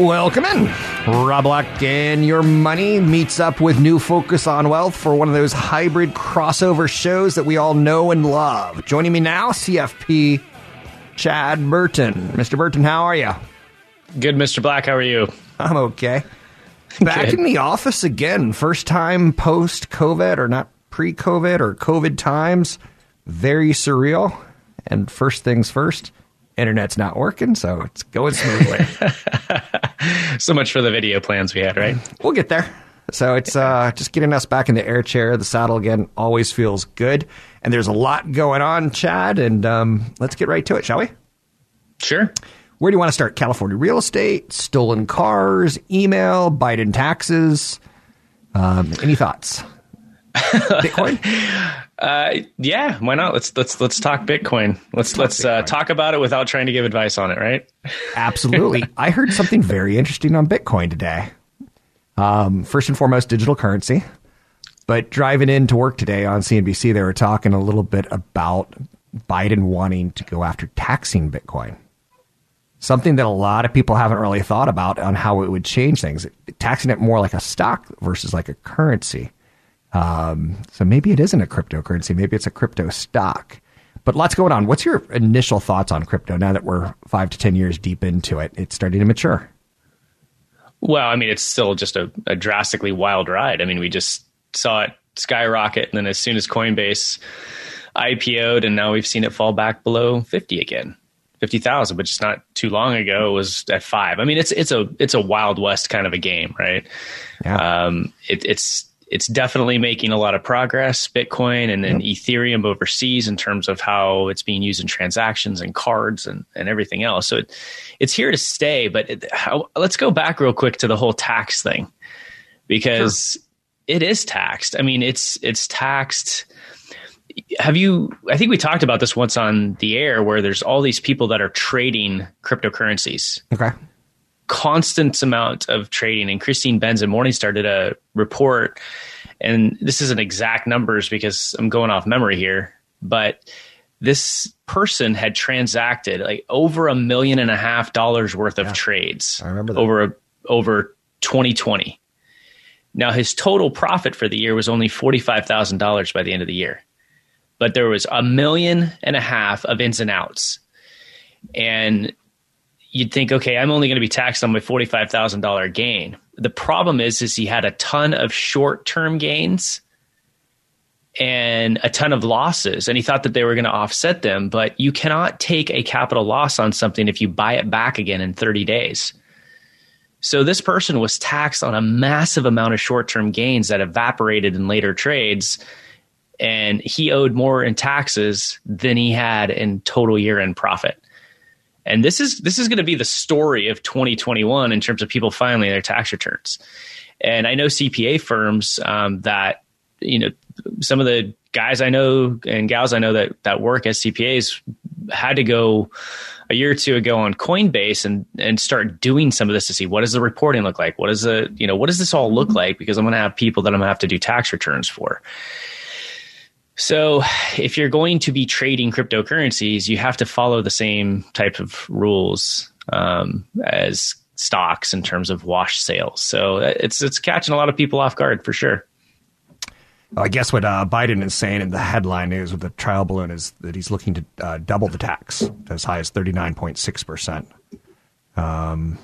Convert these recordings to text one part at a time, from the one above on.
Welcome in. Rob Black and Your Money meets up with New Focus on Wealth for one of those hybrid crossover shows that we all know and love. Joining me now, CFP Chad Burton. Mr. Burton, how are you? Good, Mr. Black. How are you? I'm okay. Back Good. in the office again. First time post COVID, or not pre COVID, or COVID times. Very surreal. And first things first, internet's not working, so it's going smoothly. so much for the video plans we had, right? We'll get there. So it's uh, just getting us back in the air chair. The saddle again always feels good. And there's a lot going on, Chad. And um, let's get right to it, shall we? Sure. Where do you want to start? California real estate, stolen cars, email, Biden taxes. Um, any thoughts? Bitcoin? Uh, yeah, why not? Let's let's let's talk Bitcoin. Let's let's, let's uh, talk about it without trying to give advice on it, right? Absolutely. I heard something very interesting on Bitcoin today. Um, first and foremost, digital currency. But driving in to work today on CNBC, they were talking a little bit about Biden wanting to go after taxing Bitcoin. Something that a lot of people haven't really thought about on how it would change things. Taxing it more like a stock versus like a currency. Um, so maybe it isn't a cryptocurrency. Maybe it's a crypto stock. But lots going on. What's your initial thoughts on crypto now that we're five to 10 years deep into it? It's starting to mature. Well, I mean, it's still just a, a drastically wild ride. I mean, we just saw it skyrocket. And then as soon as Coinbase IPO'd, and now we've seen it fall back below 50 again. 50,000, but just not too long ago it was at five. I mean, it's, it's a, it's a wild west kind of a game, right? Yeah. Um, it, it's, it's definitely making a lot of progress, Bitcoin and then yep. Ethereum overseas in terms of how it's being used in transactions and cards and, and everything else. So it, it's here to stay. But it, how, let's go back real quick to the whole tax thing because sure. it is taxed. I mean, it's it's taxed. Have you? I think we talked about this once on the air, where there's all these people that are trading cryptocurrencies. Okay constant amount of trading. And Christine Benz and Morningstar did a report, and this isn't exact numbers because I'm going off memory here, but this person had transacted like over a million and a half dollars worth of yeah, trades. I remember that. over a, over 2020. Now his total profit for the year was only forty five thousand dollars by the end of the year, but there was a million and a half of ins and outs, and you'd think, okay, I'm only going to be taxed on my $45,000 gain. The problem is, is he had a ton of short term gains and a ton of losses and he thought that they were going to offset them but you cannot take a capital loss on something if you buy it back again in 30 days so this person was taxed on a massive amount of short-term gains that evaporated in later trades and he owed more in taxes than he had in total year-end profit and this is this is going to be the story of 2021 in terms of people filing their tax returns. And I know CPA firms um, that you know some of the guys I know and gals I know that that work as CPAs had to go a year or two ago on Coinbase and and start doing some of this to see what does the reporting look like? What does the you know what does this all look like? Because I'm going to have people that I'm going to have to do tax returns for. So, if you're going to be trading cryptocurrencies, you have to follow the same type of rules um, as stocks in terms of wash sales. So it's it's catching a lot of people off guard for sure. I guess what uh, Biden is saying in the headline news with the trial balloon is that he's looking to uh, double the tax as high as 39.6%. Um,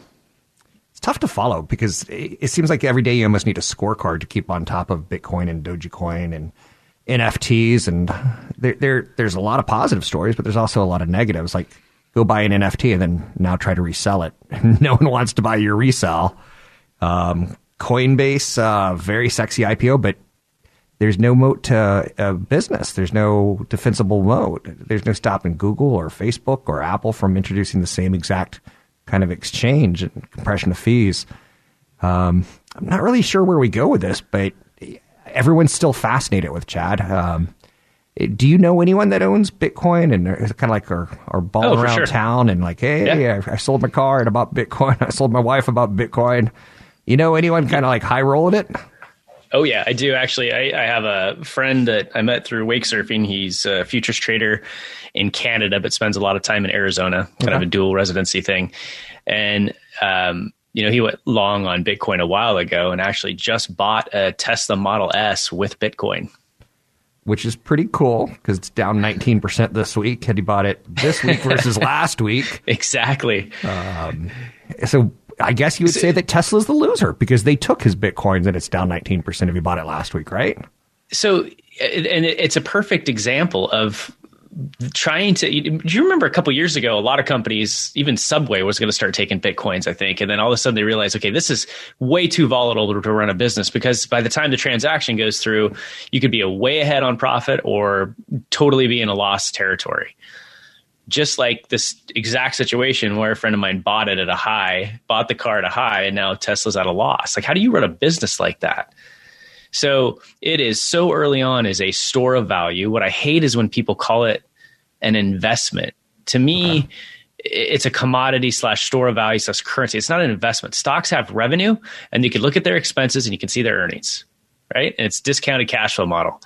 it's tough to follow because it, it, seems like every day you almost need a scorecard to keep on top of Bitcoin and Dogecoin and NFTs. And there, there, there's a lot of positive stories, but there's also a lot of negatives. Like go buy an NFT and then now try to resell it. no one wants to buy your resell. Um, Coinbase, uh, very sexy IPO, but there's no moat to a business. There's no defensible moat. There's no stopping Google or Facebook or Apple from introducing the same exact kind of exchange and compression of fees. Um, I'm not really sure where we go with this, but everyone's still fascinated with Chad. Um, do you know anyone that owns Bitcoin and are kind of like are, are balling oh, around sure. town and like, hey, yeah. I, I, sold my car and about Bitcoin. I sold my wife about Bitcoin. You know anyone kind of like high rolling it? Oh yeah, I do actually. I, I, have a friend that I met through wake surfing. He's a futures trader in Canada, but spends a lot of time in Arizona, kind of a dual residency thing. And um, you know, he went long on Bitcoin a while ago, and actually just bought a Tesla Model S with Bitcoin. Which is pretty cool because it's down 19% this week. Had he bought it this week versus last week? Exactly. Um, so I guess you would say that Tesla's the loser because they took his bitcoins and it's down 19% if you bought it last week, right? So, and it's a perfect example of trying to do you remember a couple years ago a lot of companies even subway was going to start taking bitcoins i think and then all of a sudden they realized okay this is way too volatile to run a business because by the time the transaction goes through you could be a way ahead on profit or totally be in a loss territory just like this exact situation where a friend of mine bought it at a high, bought the car at a high, and now Tesla's at a loss. Like, how do you run a business like that? So it is so early on as a store of value. What I hate is when people call it an investment. To me, okay. it's a commodity slash store of value slash currency. It's not an investment. Stocks have revenue, and you can look at their expenses and you can see their earnings, right? And it's discounted cash flow model.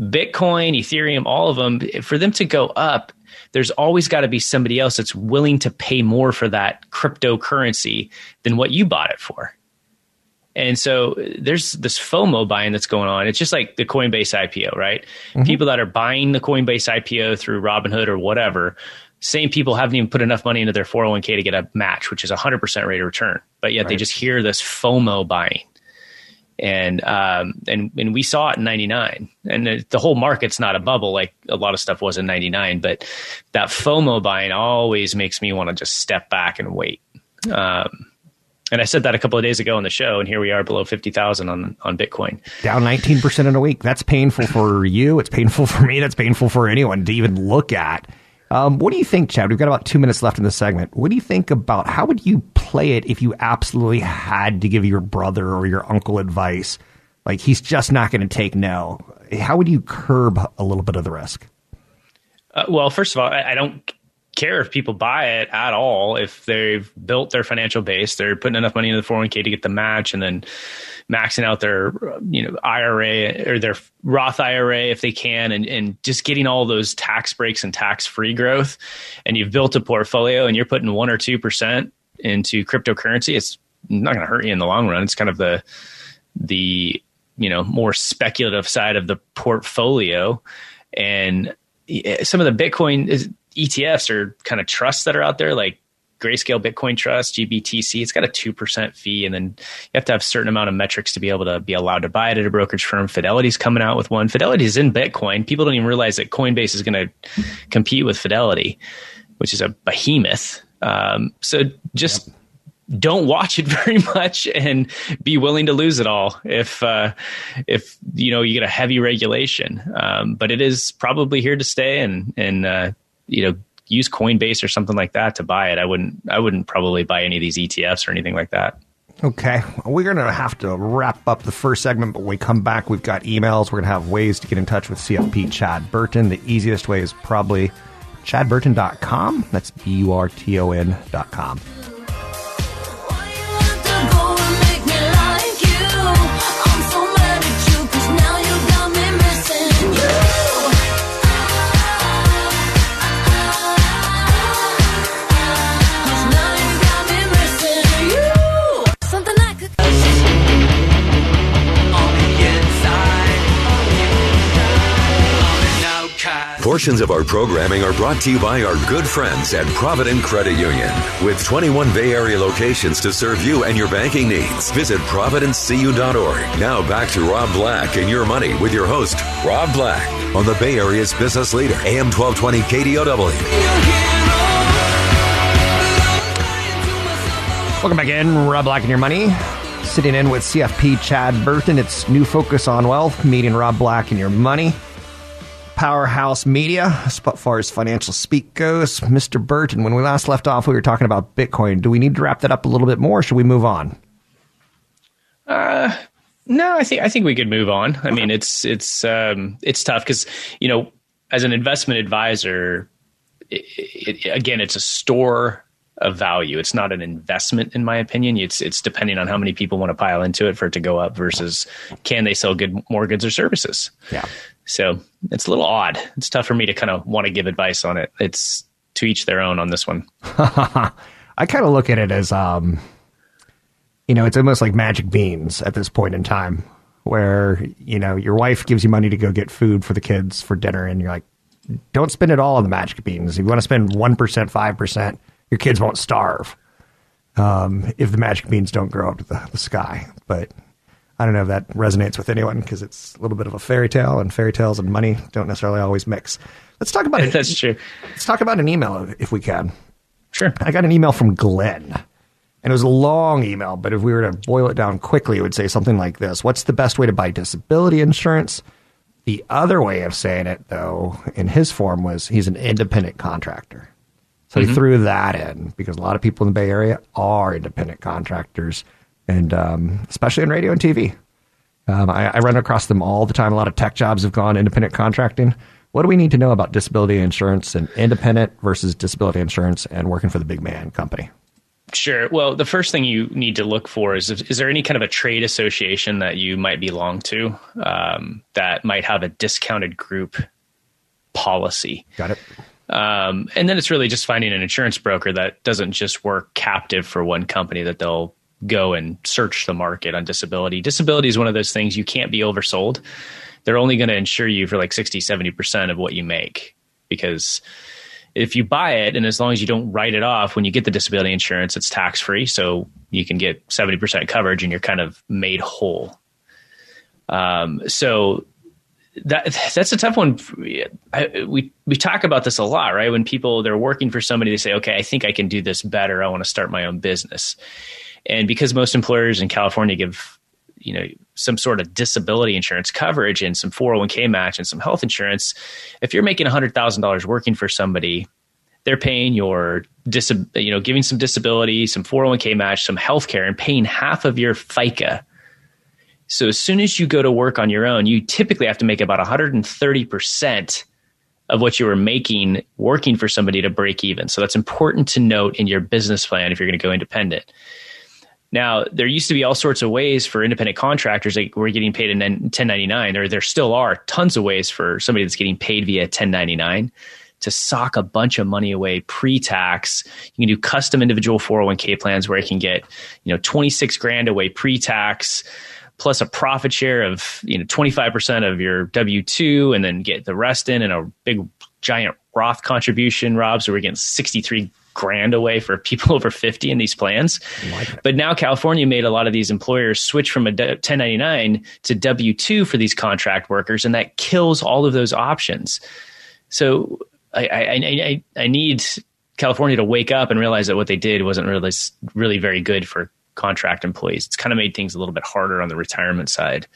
Bitcoin, Ethereum, all of them, for them to go up, there's always got to be somebody else that's willing to pay more for that cryptocurrency than what you bought it for. And so there's this FOMO buying that's going on. It's just like the Coinbase IPO, right? Mm-hmm. People that are buying the Coinbase IPO through Robinhood or whatever, same people haven't even put enough money into their 401k to get a match, which is 100% rate of return. But yet right. they just hear this FOMO buying and um, and and we saw it in '99. And the, the, whole market's not a bubble like a lot of stuff was in '99, but that FOMO buying always makes me want to just step back and wait. Um, and I said that a couple of days ago on the show, and here we are below fifty thousand on on Bitcoin, down nineteen percent in a week. That's painful for you. It's painful for me. That's painful for anyone to even look at. Um, what do you think, Chad? We've got about two minutes left in the segment. What do you think about how would you play it if you absolutely had to give your brother or your uncle advice? Like he's just not going to take no. How would you curb a little bit of the risk? Uh, well, first of all, I, I don't care if people buy it at all. If they've built their financial base, they're putting enough money into the 401k to get the match, and then maxing out their you know IRA or their Roth IRA if they can, and and just getting all those tax breaks and tax free growth. And you've built a portfolio, and you're putting one or two percent into cryptocurrency. It's not going to hurt you in the long run. It's kind of the the you know more speculative side of the portfolio, and eh, some of the Bitcoin ETFs are kind of trusts that are out there, like Grayscale Bitcoin Trust, GBTC. It's got a 2% fee. And then you have to have a certain amount of metrics to be able to be allowed to buy it at a brokerage firm. Fidelity's coming out with one. Fidelity is in Bitcoin. People don't even realize that Coinbase is going to compete with Fidelity, which is a behemoth. Um, so just yep. don't watch it very much and be willing to lose it all if, uh, if, you know, you get a heavy regulation. Um, but it is probably here to stay and, and, uh, you know, use Coinbase or something like that to buy it. I wouldn't I wouldn't probably buy any of these ETFs or anything like that. Okay, we're going to have to wrap up the first segment, but when we come back, we've got emails. We're going to have ways to get in touch with CFP Chad Burton. The easiest way is probably chadburton.com. That's B U R T O N.com. Portions of our programming are brought to you by our good friends at Provident Credit Union. With 21 Bay Area locations to serve you and your banking needs, visit providentcu.org. Now back to Rob Black and your money with your host, Rob Black, on the Bay Area's business leader, AM 1220 KDOW. Welcome back in, Rob Black and Your Money. Sitting in with CFP Chad Burton. It's New Focus on Wealth, meeting Rob Black and Your Money. Powerhouse Media, as far as financial speak goes. Mr. Burton, when we last left off, we were talking about Bitcoin. Do we need to wrap that up a little bit more, or should we move on? Uh, no, I think I think we could move on. I mean, it's it's um, it's tough because you know, as an investment advisor, it, it, again, it's a store of value. It's not an investment, in my opinion. It's it's depending on how many people want to pile into it for it to go up versus can they sell good more goods or services. Yeah. So it's a little odd. It's tough for me to kind of want to give advice on it. It's to each their own on this one. I kind of look at it as, um, you know, it's almost like magic beans at this point in time, where you know your wife gives you money to go get food for the kids for dinner, and you're like, don't spend it all on the magic beans. If you want to spend one percent, five percent, your kids won't starve um, if the magic beans don't grow up to the, the sky. But I don't know if that resonates with anyone because it's a little bit of a fairy tale, and fairy tales and money don't necessarily always mix. Let's talk about it. That's true. Let's talk about an email if we can. Sure. I got an email from Glenn, and it was a long email, but if we were to boil it down quickly, it would say something like this What's the best way to buy disability insurance? The other way of saying it, though, in his form was he's an independent contractor. So he threw that in because a lot of people in the Bay Area are independent contractors and um, especially in radio and TV. Um, I, I, run across them all the time. A lot of tech jobs have gone independent contracting. What do we need to know about disability insurance and independent versus disability insurance and working for the big man company? Sure. Well, the first thing you need to look for is is there any kind of a trade association that you might belong to um, that might have a discounted group policy? Got it. Um, and then it's really just finding an insurance broker that doesn't just work captive for one company that they'll go and search the market on disability. Disability is one of those things you can't be oversold. They're only going to insure you for like 60, 70% of what you make because if you buy it and as long as you don't write it off when you get the disability insurance, it's tax free. So you can get 70% coverage and you're kind of made whole. Um, so that that's a tough one. I, we we talk about this a lot, right? When people they're working for somebody, they say, "Okay, I think I can do this better. I want to start my own business." And because most employers in California give you know some sort of disability insurance coverage and some 401k match and some health insurance, if you're making $100,000 working for somebody, they're paying your dis- you know giving some disability, some 401k match, some health care and paying half of your FICA. So as soon as you go to work on your own, you typically have to make about 130% of what you were making working for somebody to break even. So that's important to note in your business plan if you're going to go independent. Now, there used to be all sorts of ways for independent contractors that were getting paid in 1099, or there still are tons of ways for somebody that's getting paid via 1099 to sock a bunch of money away pre-tax. You can do custom individual 401k plans where you can get, you know, 26 grand away pre-tax plus a profit share of, you know, 25% of your W2 and then get the rest in and a big giant Roth contribution, Rob. So we're getting 63 grand away for people over 50 in these plans. But now California made a lot of these employers switch from a 1099 to W2 for these contract workers, and that kills all of those options. So I, I, I, I need California to wake up and realize that what they did wasn't really, really very good for contract employees. It's kind of made things a little bit harder on the retirement side.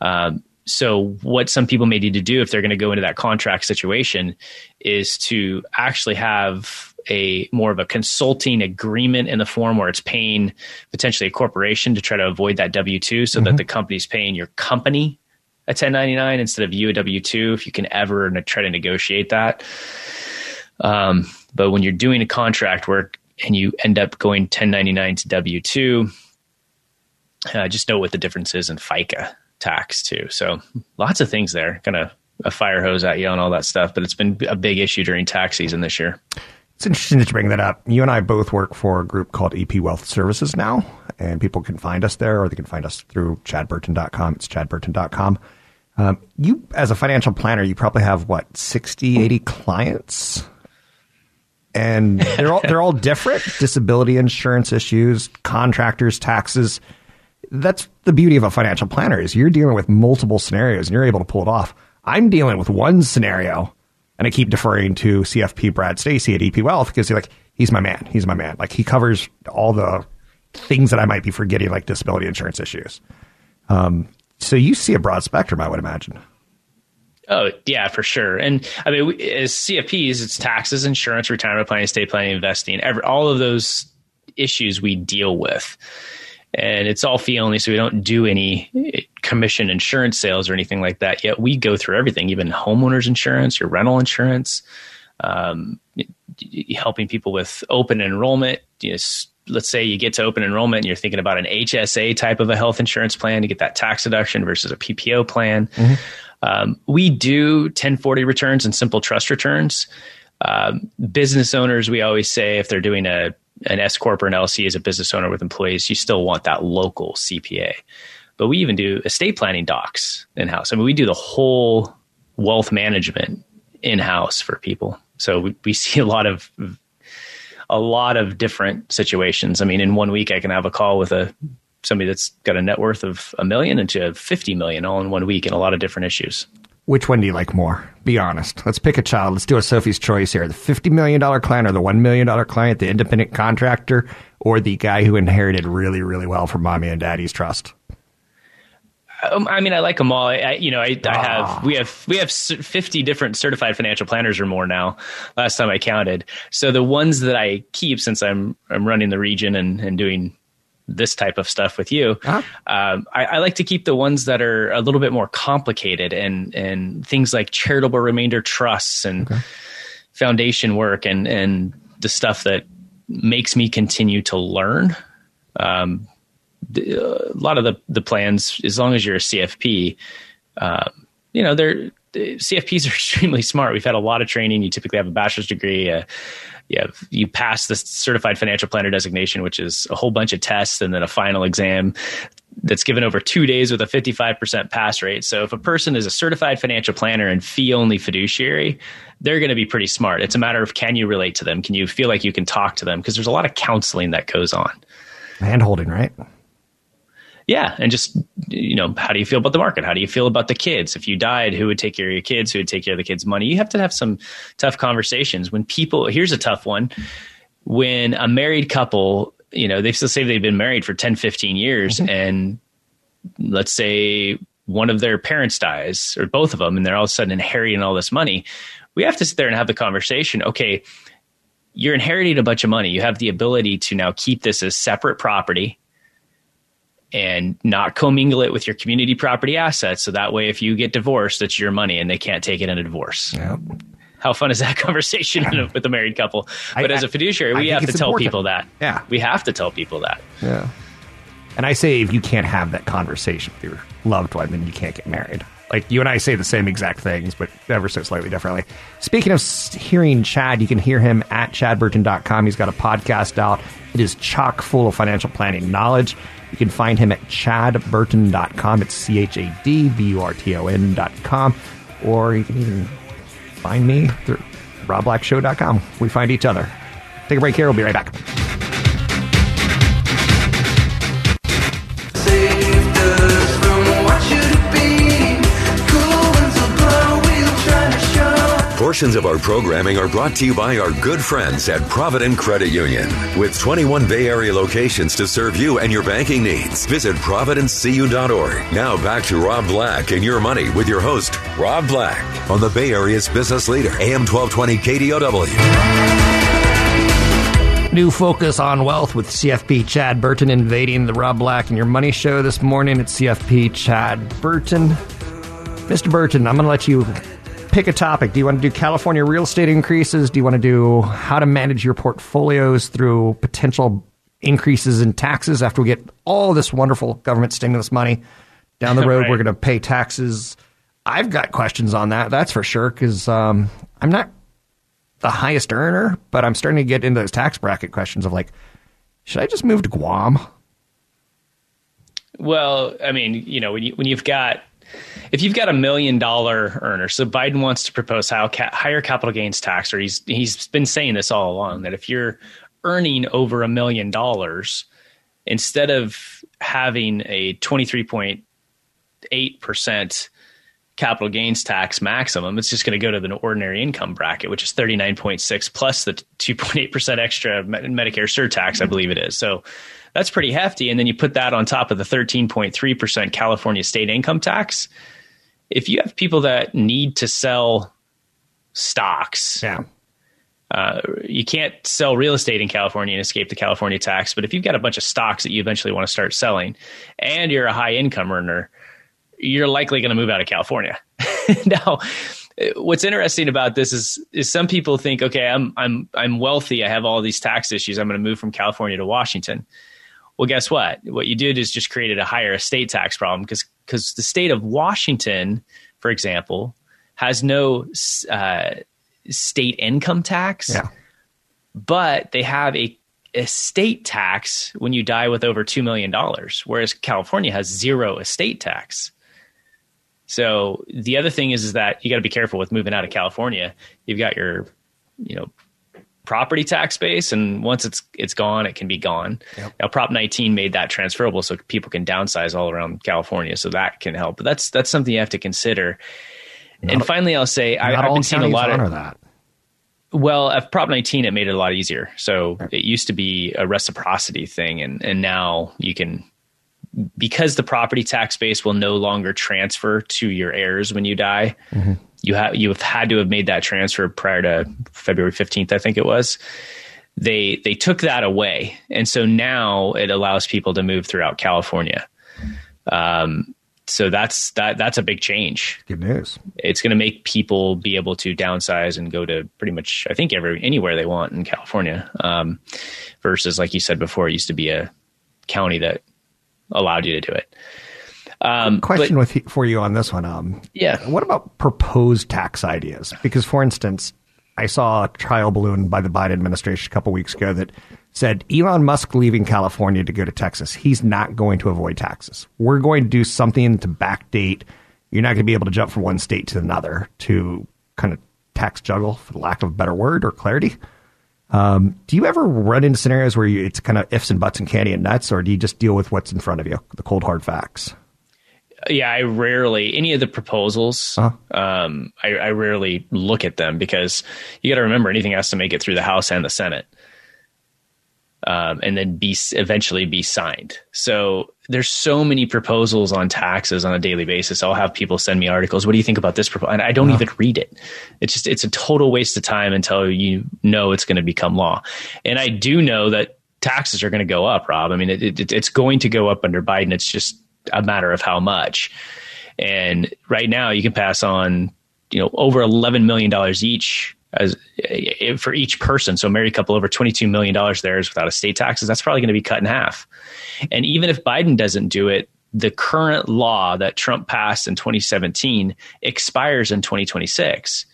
Um, so what some people may need to do if they're going to go into that contract situation is to actually have a more of a consulting agreement in the form where it's paying potentially a corporation to try to avoid that W two, so that the company's paying your company a 1099 instead of you a W two. If you can ever try to negotiate that, um, but when you're doing a contract work and you end up going 1099 to W two, uh, just know what the difference is in FICA tax too. So lots of things there. Kind of a fire hose at you on all that stuff, but it's been a big issue during tax season this year. It's interesting that you bring that up. You and I both work for a group called EP Wealth Services now, and people can find us there or they can find us through chadburton.com. It's chadburton.com. Um, you, as a financial planner, you probably have what, 60, 80 clients? And they're all, they're all different disability insurance issues, contractors, taxes. That's the beauty of a financial planner is you're dealing with multiple scenarios and you're able to pull it off. I'm dealing with one scenario and I keep deferring to CFP Brad Stacy at EP Wealth because he's like, he's my man. He's my man. Like he covers all the things that I might be forgetting, like disability insurance issues. Um, so you see a broad spectrum, I would imagine. Oh yeah, for sure. And I mean, we, as CFPs, it's taxes, insurance, retirement planning, estate planning, investing. Every, all of those issues we deal with, and it's all fee only, so we don't do any eh, commission insurance sales or anything like that. Yet we go through everything, even homeowners insurance, your rental insurance, um, helping people with open enrollment. You know, let's say you get to open enrollment and you're thinking about an HSA type of a health insurance plan to get that tax deduction versus a PPO plan. Um, we do 1040 returns and simple trust returns. Um, business owners, we always say if they're doing a an S corp or an LC as a business owner with employees, you still want that local CPA. But we even do estate planning docs in house. I mean, we do the whole wealth management in house for people. So we, we see a lot of a lot of different situations. I mean, in one week, I can have a call with a somebody that's got a net worth of a million into 50 million all in one week in a lot of different issues. Which one do you like more? Be honest. Let's pick a child. Let's do a Sophie's choice here. The $50 million client or the $1 million client, the independent contractor, or the guy who inherited really, really well from mommy and daddy's trust? Um, I mean, I like them all. I, I you know, I, I have we have we have fifty different certified financial planners or more now. Last time I counted. So the ones that I keep, since I'm I'm running the region and and doing this type of stuff with you, Uh-huh. um, I, I like to keep the ones that are a little bit more complicated and and things like charitable remainder trusts and foundation work and and the stuff that makes me continue to learn. Um, the- a lot of the the plans, as long as you're a CFP, um, you know, they're the CFPs are extremely smart. We've had a lot of training. You typically have a bachelor's degree. Uh, you have you pass the certified financial planner designation, which is a whole bunch of tests and then a final exam that's given over two days with a 55% pass rate. So if a person is a certified financial planner and fee only fiduciary, they're going to be pretty smart. It's a matter of can you relate to them? Can you feel like you can talk to them? Because there's a lot of counseling that goes on. Hand holding, right? Yeah, and just you know, how do you feel about the market? How do you feel about the kids? If you died, who would take care of your kids? Who would take care of the kids' money? You have to have some tough conversations. When people, here's a tough one: when a married couple, you know, they still say they've been married for 10, 15 years, mm-hmm. and let's say one of their parents dies, or both of them, and they're all of a sudden inheriting all this money. We have to sit there and have the conversation. Okay, you're inheriting a bunch of money. You have the ability to now keep this as separate property and not commingle it with your community property assets. So that way, if you get divorced, it's your money and they can't take it in a divorce. Yep. How fun is that conversation with a married couple? I- But as a fiduciary, I we have to tell important. people that. Yeah. We have to tell people that. Yeah. And I say if you can't have that conversation with your loved one, then you can't get married. Like you and I say the same exact things, but ever so slightly differently. Speaking of hearing Chad, you can hear him at chadburton.com. He's got a podcast out. It is chock full of financial planning knowledge. You can find him at chadburton.com. It's C H A D B U R T O N.com. Or you can even find me through robblackshow.com. We find each other. Take a break here. We'll be right back. Portions of our programming are brought to you by our good friends at Provident Credit Union. With 21 Bay Area locations to serve you and your banking needs, visit providentcu.org. Now back to Rob Black and your money with your host, Rob Black, on the Bay Area's business leader, AM 1220 KDOW. New focus on wealth with CFP Chad Burton invading the Rob Black and Your Money show this morning. It's CFP Chad Burton. Mr. Burton, I'm going to let you pick a topic. Do you want to do California real estate increases? Do you want to do how to manage your portfolios through potential increases in taxes after we get all this wonderful government stimulus money down the road? Right. We're going to pay taxes. I've got questions on that, that's for sure, because um, I'm not the highest earner, but I'm starting to get into those tax bracket questions of like, should I just move to Guam? Well, I mean, you know, when you when you've got if you've got a million dollar earner, so Biden wants to propose higher capital gains tax, or he's he's been saying this all along that if you're earning over a million dollars, instead of having a twenty three point eight percent capital gains tax maximum, it's just going to go to the ordinary income bracket, which is 39.6 plus the 2.8% extra Medicare surtax, I believe it is. So that's pretty hefty. And then you put that on top of the 13.3% California state income tax. If you have people that need to sell stocks, Yeah. uh, you can't sell real estate in California and escape the California tax. But if you've got a bunch of stocks that you eventually want to start selling and you're a high income earner, you're likely going to move out of California. now, what's interesting about this is is some people think, okay, I'm I'm I'm wealthy, I have all these tax issues, I'm going to move from California to Washington. Well, guess what? What you did is just created a higher estate tax problem because because the state of Washington, for example, has no uh, state income tax Yeah. but they have a estate tax when you die with over $2 million, whereas California has zero estate tax. So the other thing is, is that you got to be careful with moving out of California. You've got your, you know, property tax base, and once it's it's gone, it can be gone. Now, Prop 19 made that transferable, so people can downsize all around California, so that can help. But that's that's something you have to consider. and finally, I'll say I, i've been seeing a lot of that. well, at Prop 19, it made it a lot easier. So it used to be a reciprocity thing, and and now you can because the property tax base will no longer transfer to your heirs when you die. You have you have had to have made that transfer prior to February 15th, I think it was. They they took that away, and so now it allows people to move throughout California. Um, so that's that that's a big change Good news. it's going to make people be able to downsize and go to pretty much I think every anywhere they want in California. Um, versus like you said before, it used to be a county that allowed you to do it. Um, Question but- with for you on this one. Um, Yeah. What about proposed tax ideas? Because, for instance, I saw a trial balloon by the Biden administration a couple weeks ago that said Elon Musk leaving California to go to Texas. He's not going to avoid taxes. We're going to do something to backdate. You're not going to be able to jump from one state to another to kind of tax juggle, for the lack of a better word or clarity. Um, do you ever run into scenarios where you, it's kind of ifs and buts and candy and nuts, or do you just deal with what's in front of you, the cold hard facts? yeah, I rarely any of the proposals. Um, I, I rarely look at them because you got to remember anything has to make it through the House and the Senate, um, and then be eventually be signed. So there's so many proposals on taxes on a daily basis. I'll have people send me articles. What do you think about this proposal? And I don't even read it. It's just it's a total waste of time until you know it's going to become law. And I do know that taxes are going to go up, Rob. I mean, it, it, it's going to go up under Biden. It's just a matter of how much. And right now, you can pass on, you know, over eleven million dollars each as eh, for each person. So, a married couple over twenty two million dollars there is without estate taxes. That's probably going to be cut in half. And even if Biden doesn't do it, the current law that Trump passed in 2017 expires in 2026.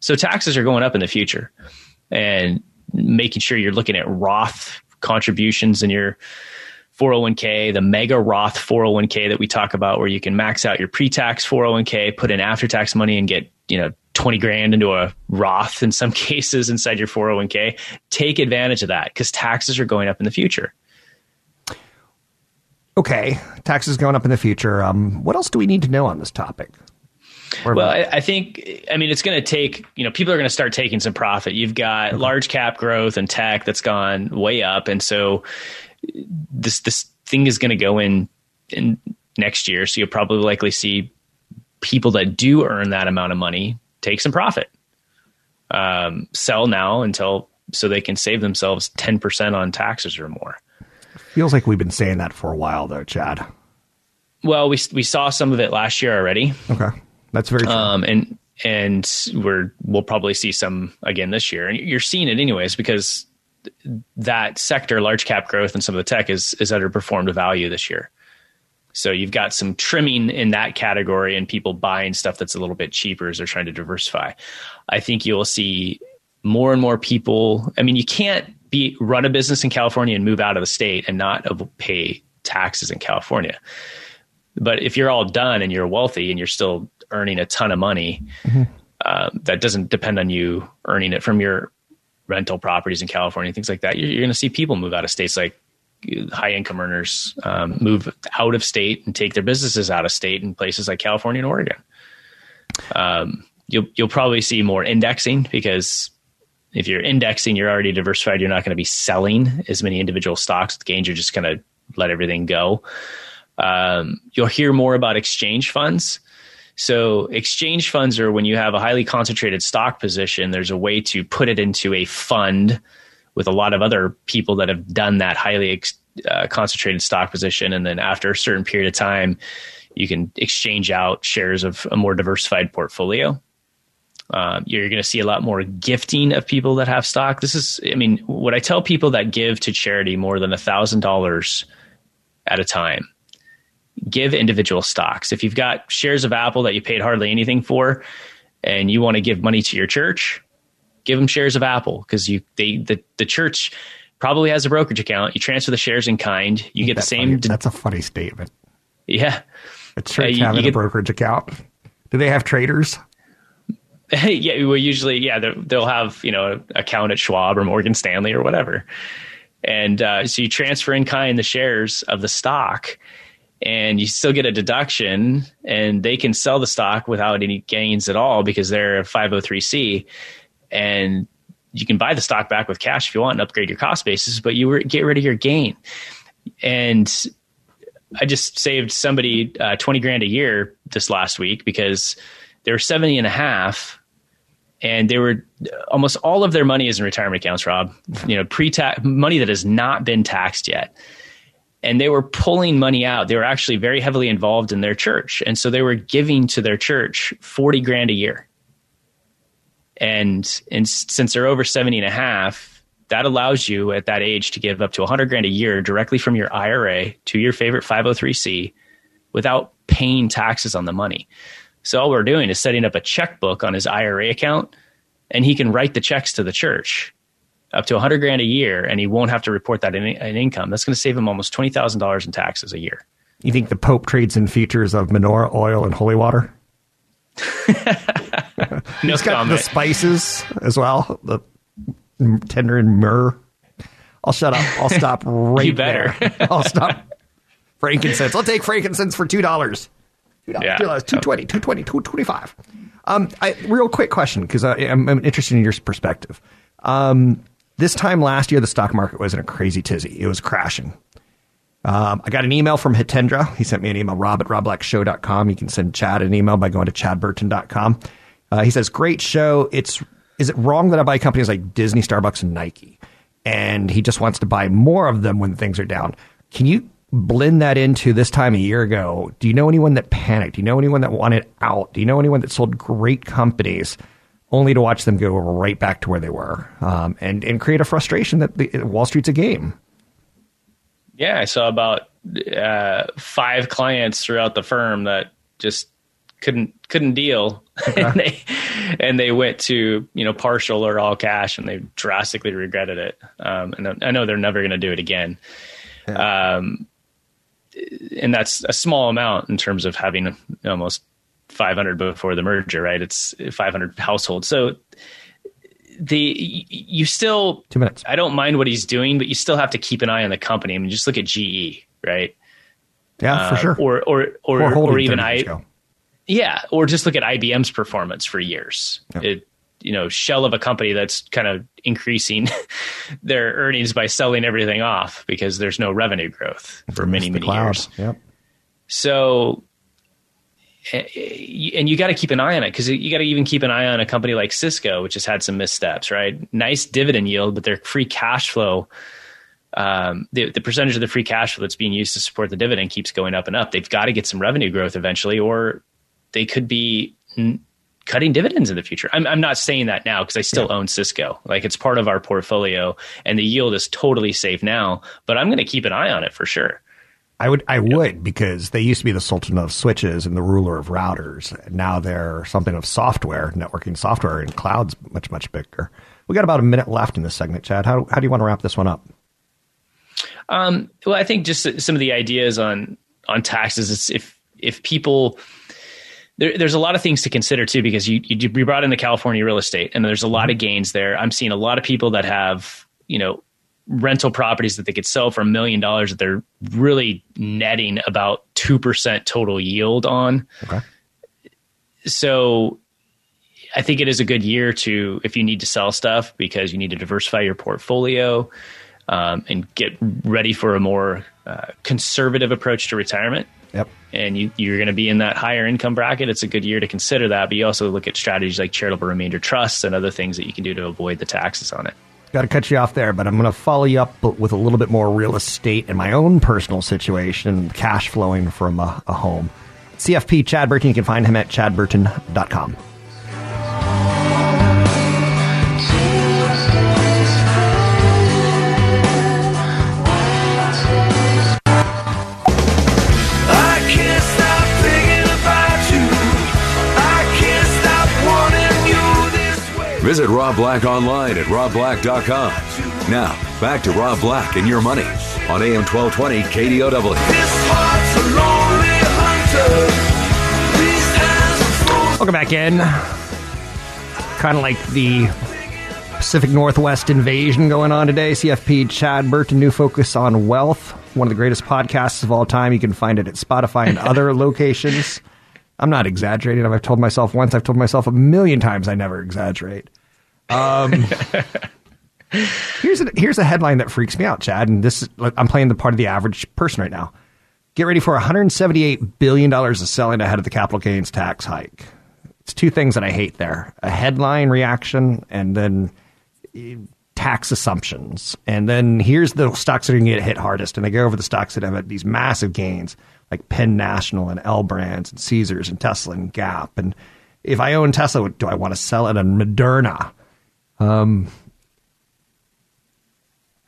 So taxes are going up in the future, and making sure you're looking at Roth contributions in your 401k, the mega Roth 401k that we talk about, where you can max out your pre-tax 401k, put in after-tax money, and get you know 20 grand into a Roth in some cases inside your 401k. Take advantage of that because taxes are going up in the future. Okay, taxes going up in the future. Um, what else do we need to know on this topic? Well, I, I think, I mean, it's going to take, you know, people are going to start taking some profit. You've got large cap growth and tech that's gone way up. And so this, this thing is going to go in, in next year. So you'll probably likely see people that do earn that amount of money take some profit. Um, sell now until so they can save themselves 10% on taxes or more. Feels like we've been saying that for a while, though, Chad. Well, we we saw some of it last year already. Okay, that's very true. Um, and and we're we'll probably see some again this year, and you're seeing it anyways because that sector, large cap growth, and some of the tech is is underperformed value this year. So you've got some trimming in that category, and people buying stuff that's a little bit cheaper as they're trying to diversify. I think you will see more and more people. I mean, you can't be run a business in California and move out of the state and not pay taxes in California. But if you're all done and you're wealthy and you're still earning a ton of money, mm-hmm. uh, that doesn't depend on you earning it from your rental properties in California, things like that. You're, you're going to see people move out of states like high income earners um, move out of state and take their businesses out of state in places like California and Oregon. Um, you'll you'll probably see more indexing because if you're indexing, you're already diversified. You're not going to be selling as many individual stocks. The gains you're just going to let everything go. Um, you'll hear more about exchange funds. So exchange funds are when you have a highly concentrated stock position, there's a way to put it into a fund with a lot of other people that have done that highly ex- uh, concentrated stock position. And then after a certain period of time, you can exchange out shares of a more diversified portfolio. Um, you're going to see a lot more gifting of people that have stock. This is, I mean, what I tell people that give to charity more than a thousand dollars at a time, give individual stocks. If you've got shares of Apple that you paid hardly anything for, and you want to give money to your church, give them shares of Apple because you they the the church probably has a brokerage account. You transfer the shares in kind. You get the same. Funny. That's a funny statement. Yeah, a church uh, you, having you get, a brokerage account. Do they have traders? yeah, well, usually, yeah, they'll have you know account at Schwab or Morgan Stanley or whatever, and uh, so you transfer in kind the shares of the stock, and you still get a deduction, and they can sell the stock without any gains at all because they're a 503c, and you can buy the stock back with cash if you want and upgrade your cost basis, but you get rid of your gain, and I just saved somebody uh, 20 grand a year this last week because they were 70 and a half and they were almost all of their money is in retirement accounts, Rob, you know, pre-tax money that has not been taxed yet. And they were pulling money out. They were actually very heavily involved in their church. And so they were giving to their church 40 grand a year. And, and since they're over 70 and a half, that allows you at that age to give up to 100 grand a year directly from your IRA to your favorite 503c without paying taxes on the money. So all we're doing is setting up a checkbook on his IRA account, and he can write the checks to the church up to 100 grand a year, and he won't have to report that in, in income. That's going to save him almost $20,000 in taxes a year. You think the Pope trades in features of menorah oil and holy water? no He's got comment. the spices as well, the tender and myrrh. I'll shut up. I'll stop right you better. there. I'll stop. Frankincense. I'll take frankincense for two dollars. Yeah. 220, 220, 225. Um, I, real quick question, because I'm, I'm, interested in your perspective. Um, this time last year, the stock market was in a crazy tizzy. It was crashing. Um, I got an email from Hitendra. He sent me an email, rob at robblackshow.com. You can send Chad an email by going to chadburton.com. Uh, he says, great show. It's, is it wrong that I buy companies like Disney, Starbucks, and Nike? And he just wants to buy more of them when things are down. Can you blend that into this time a year ago, do you know anyone that panicked? Do you know anyone that wanted out? Do you know anyone that sold great companies only to watch them go right back to where they were um, and, and create a frustration that the, Wall Street's a game? Yeah, I saw about uh, five clients throughout the firm that just couldn't couldn't deal, okay. and they and they went to you know partial or all cash, and they drastically regretted it. Um, and I know they're never going to do it again. Yeah. Um, and that's a small amount in terms of having almost 500 before the merger, right? It's 500 households. So the you still two minutes. I don't mind what he's doing, but you still have to keep an eye on the company. I mean, just look at GE, right? Yeah, uh, for sure. Or or or, or, or even I. Yeah, or just look at IBM's performance for years. Yep. It you know shell of a company that's kind of increasing their earnings by selling everything off because there's no revenue growth for many many cloud. years. Yep. So and you got to keep an eye on it because you got to even keep an eye on a company like Cisco, which has had some missteps, right? Nice dividend yield, but their free cash flow, um, the, the percentage of the free cash flow that's being used to support the dividend keeps going up and up. They've got to get some revenue growth eventually, or they could be n- cutting dividends in the future. I'm, I'm not saying that now because I still yeah. own Cisco. Like it's part of our portfolio and the yield is totally safe now, but I'm going to keep an eye on it for sure. I would, I would, because they used to be the sultan of switches and the ruler of routers. Now they're something of software, networking software, and cloud's much, much bigger. We got about a minute left in this segment, Chad. How, how do you want to wrap this one up? Um, well, I think just some of the ideas on on taxes. Is if if people there, there's a lot of things to consider too because you you brought in the California real estate and there's a lot of gains there. I'm seeing a lot of people that have you know rental properties that they could sell for a million dollars that they're really netting about 2% total yield on. Okay. So I think it is a good year to, if you need to sell stuff because you need to diversify your portfolio um, and get ready for a more uh, conservative approach to retirement. Yep. And you, you're going to be in that higher income bracket. It's a good year to consider that. But you also look at strategies like charitable remainder trusts and other things that you can do to avoid the taxes on it. Got to cut you off there, but I'm going to follow you up with a little bit more real estate and my own personal situation, cash flowing from a, a home. CFP Chad Burton, you can find him at chadburton.com. Visit Rob Black online at robblack.com. Now, back to Rob Black and your money on AM 1220 KDOW. Welcome back in. Kind of like the Pacific Northwest invasion going on today. CFP Chad Burton, new focus on wealth. One of the greatest podcasts of all time. You can find it at Spotify and other locations. I'm not exaggerating. I've told myself once, I've told myself a million times I never exaggerate. Um, here's a, here's a headline that freaks me out, Chad. And this is, I'm playing the part of the average person right now. Get ready for 178 billion dollars of selling ahead of the capital gains tax hike. It's two things that I hate there: a headline reaction, and then eh, tax assumptions. And then here's the stocks that are going to get hit hardest, and they go over the stocks that have had these massive gains, like Penn National and L Brands and Caesars and Tesla and Gap. And if I own Tesla, do I want to sell it on Moderna? Um,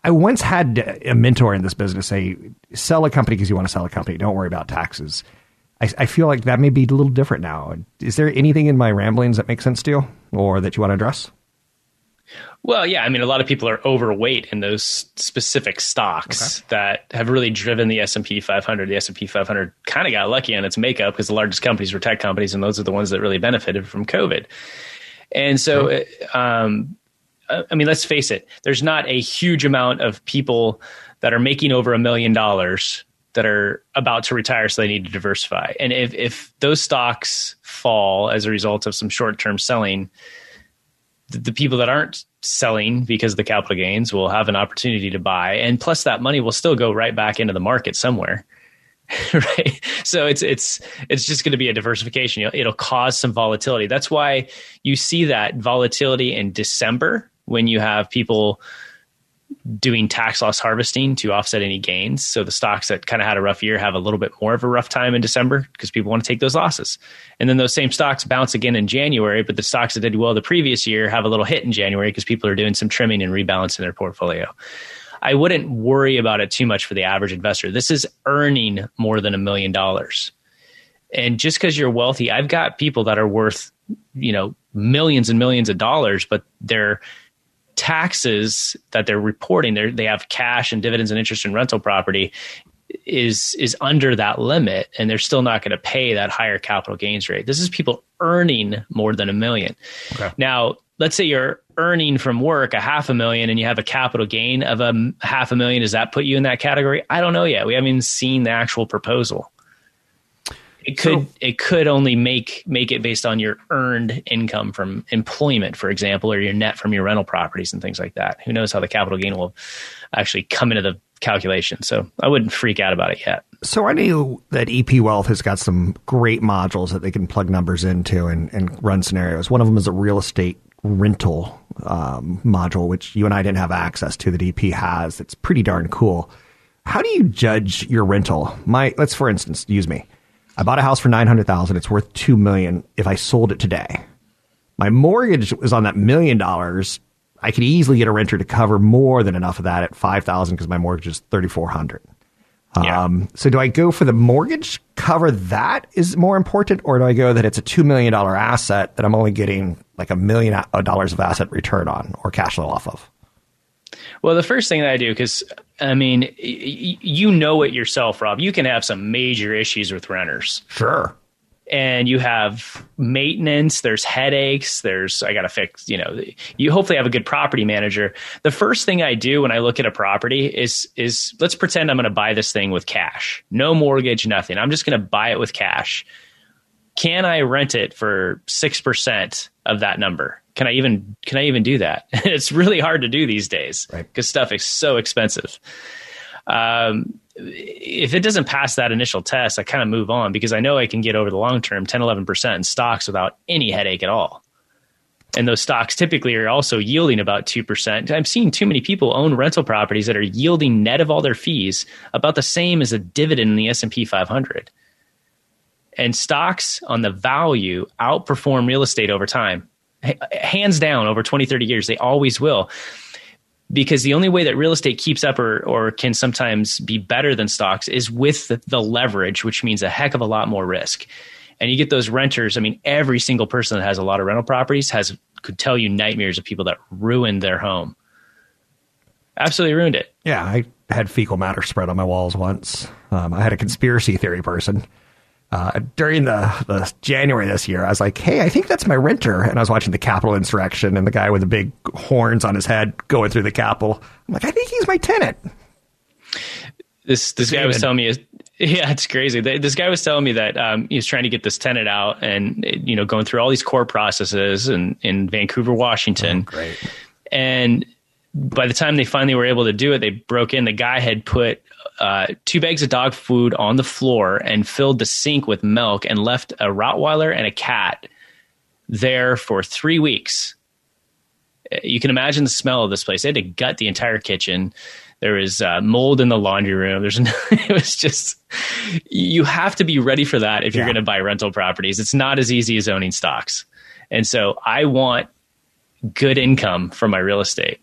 I once had a mentor in this business say, sell a company because you want to sell a company. Don't worry about taxes. I, I, feel like that may be a little different now. Is there anything in my ramblings that makes sense to you or that you want to address? Well, yeah. I mean, a lot of people are overweight in those specific stocks okay. that have really driven the S and P 500. The S and P 500 kind of got lucky on its makeup because the largest companies were tech companies, and those are the ones that really benefited from COVID. And so, um, I mean, let's face it, there's not a huge amount of people that are making over a million dollars that are about to retire, so they need to diversify. And if, if those stocks fall as a result of some short term selling, the, the people that aren't selling because of the capital gains will have an opportunity to buy. And plus, that money will still go right back into the market somewhere. right? So it's it's it's just going to be a diversification. It'll, it'll, cause some volatility. That's why you see that volatility in december when you have people doing tax loss harvesting to offset any gains. So the stocks that kind of had a rough year have a little bit more of a rough time in december because people want to take those losses. And then those same stocks bounce again in january but the stocks that did well the previous year have a little hit in january because people are doing some trimming and rebalancing their portfolio I wouldn't worry about it too much for the average investor. This is earning more than a million dollars. And just because you're wealthy, I've got people that are worth, you know, millions and millions of dollars, but their taxes that they're reporting, they they have cash and dividends and interest in rental property is is under that limit and they're still not going to pay that higher capital gains rate. This is people earning more than a million. Okay. Now, let's say you're earning from work a half a million and you have a capital gain of a half a million, does that put you in that category? I don't know yet. We haven't even seen the actual proposal. It could So- it could only make make it based on your earned income from employment, for example, or your net from your rental properties and things like that. Who knows how the capital gain will actually come into the calculation? So I wouldn't freak out about it yet. So I knew that EP Wealth has got some great modules that they can plug numbers into and, and run scenarios. One of them is a real estate rental um, module, which you and I didn't have access to that EP has. It's pretty darn cool. How do you judge your rental? My let's for instance use me. I bought a house for nine hundred thousand. It's worth two million if I sold it today. My mortgage was on that million dollars. I could easily get a renter to cover more than enough of that at five thousand because my mortgage is thirty four hundred. Yeah. Um, so do I go for the mortgage cover that is more important, or do I go that it's a two million dollar asset that I'm only getting like a million dollars of asset return on or cash flow off of? Well, the first thing that I do, because I mean, y- y- you know it yourself, Rob. You can have some major issues with renters, Sure. And you have maintenance. There's headaches. There's I got to fix. You know, you hopefully have a good property manager. The first thing I do when I look at a property is is let's pretend I'm going to buy this thing with cash, no mortgage, nothing. I'm just going to buy it with cash. Can I rent it for six percent of that number? Can I even can I even do that? it's really hard to do these days Right. because stuff is so expensive. Um, if it doesn't pass that initial test, I kind of move on because I know I can get over the long term 10, 11% in stocks without any headache at all. And those stocks typically are also yielding about 2%. I'm seeing too many people own rental properties that are yielding net of all their fees about the same as a dividend in the S&P 500. And stocks on the value outperform real estate over time. H- Hands down over 20, 30 years, they always will because the only way that real estate keeps up or, or can sometimes be better than stocks is with the, the leverage, which means a heck of a lot more risk. And you get those renters. I mean, every single person that has a lot of rental properties has could tell you nightmares of people that ruined their home. Absolutely ruined it. Yeah, I had fecal matter spread on my walls once. Um, I had a conspiracy theory person. Uh, during the, the January this year, I was like, "Hey, I think that's my renter," and I was watching the Capitol insurrection, and the guy with the big horns on his head going through the Capitol. I'm like, "I think he's my tenant." This this guy was telling me, yeah, it's crazy. This guy was telling me that um, he was trying to get this tenant out, and you know, going through all these court processes in in Vancouver, Washington. Great. and by the time they finally were able to do it, they broke in. The guy had put uh, two bags of dog food on the floor and filled the sink with milk and left a Rottweiler and a cat there for three weeks. Uh, You can imagine the smell of this place. They had to gut the entire kitchen. There was uh, mold in the laundry room. There's no, it was just you have to be ready for that if you're Yeah. going to buy rental properties. It's not as easy as owning stocks. And so I want good income from my real estate.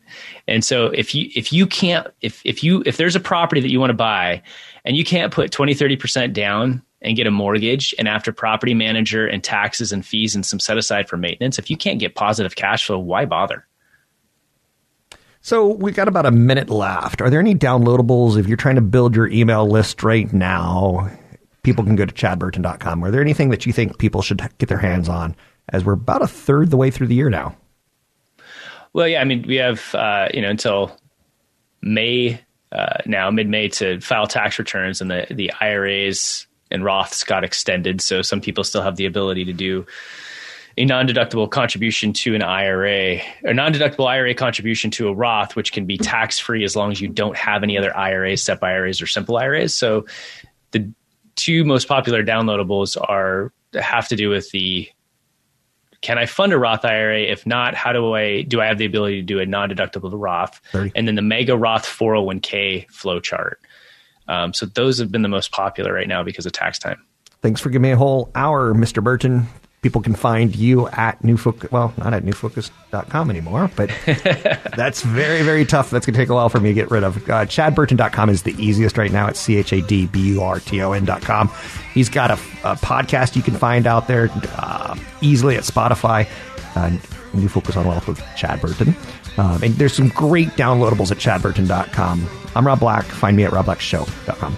And so if you if you can't if if you if there's a property that you want to buy and you can't put 20 30% down and get a mortgage and after property manager and taxes and fees and some set aside for maintenance, if you can't get positive cash flow, why bother? So we got about a minute left. Are there any downloadables if you're trying to build your email list right now? People can go to chadburton.com. Are there anything that you think people should get their hands on as we're about a third the way through the year now? Well, yeah, I mean, we have uh, you know until May uh, now, mid May, to file tax returns, and the the IRAs and Roths got extended, so some people still have the ability to do a non-deductible contribution to an IRA or non-deductible IRA contribution to a Roth, which can be tax-free as long as you don't have any other IRAs, SEP IRAs, or simple IRAs. So the two most popular downloadables are have to do with the can I fund a Roth IRA? If not, how do I do I have the ability to do a non-deductible Roth? 30. And then the Mega Roth 401k flow chart. Um, so those have been the most popular right now because of tax time. Thanks for giving me a whole hour, Mr. Burton. People can find you at New Focus. Well, not at newfocus.com anymore, but that's very, very tough. That's going to take a while for me to get rid of. Uh, ChadBurton.com is the easiest right now. It's C H A D B U R T O N.com. He's got a, a podcast you can find out there uh, easily at Spotify. Uh, New Focus on Wealth with Chad Burton. Um, and there's some great downloadables at chadburton.com. I'm Rob Black. Find me at robblackshow.com.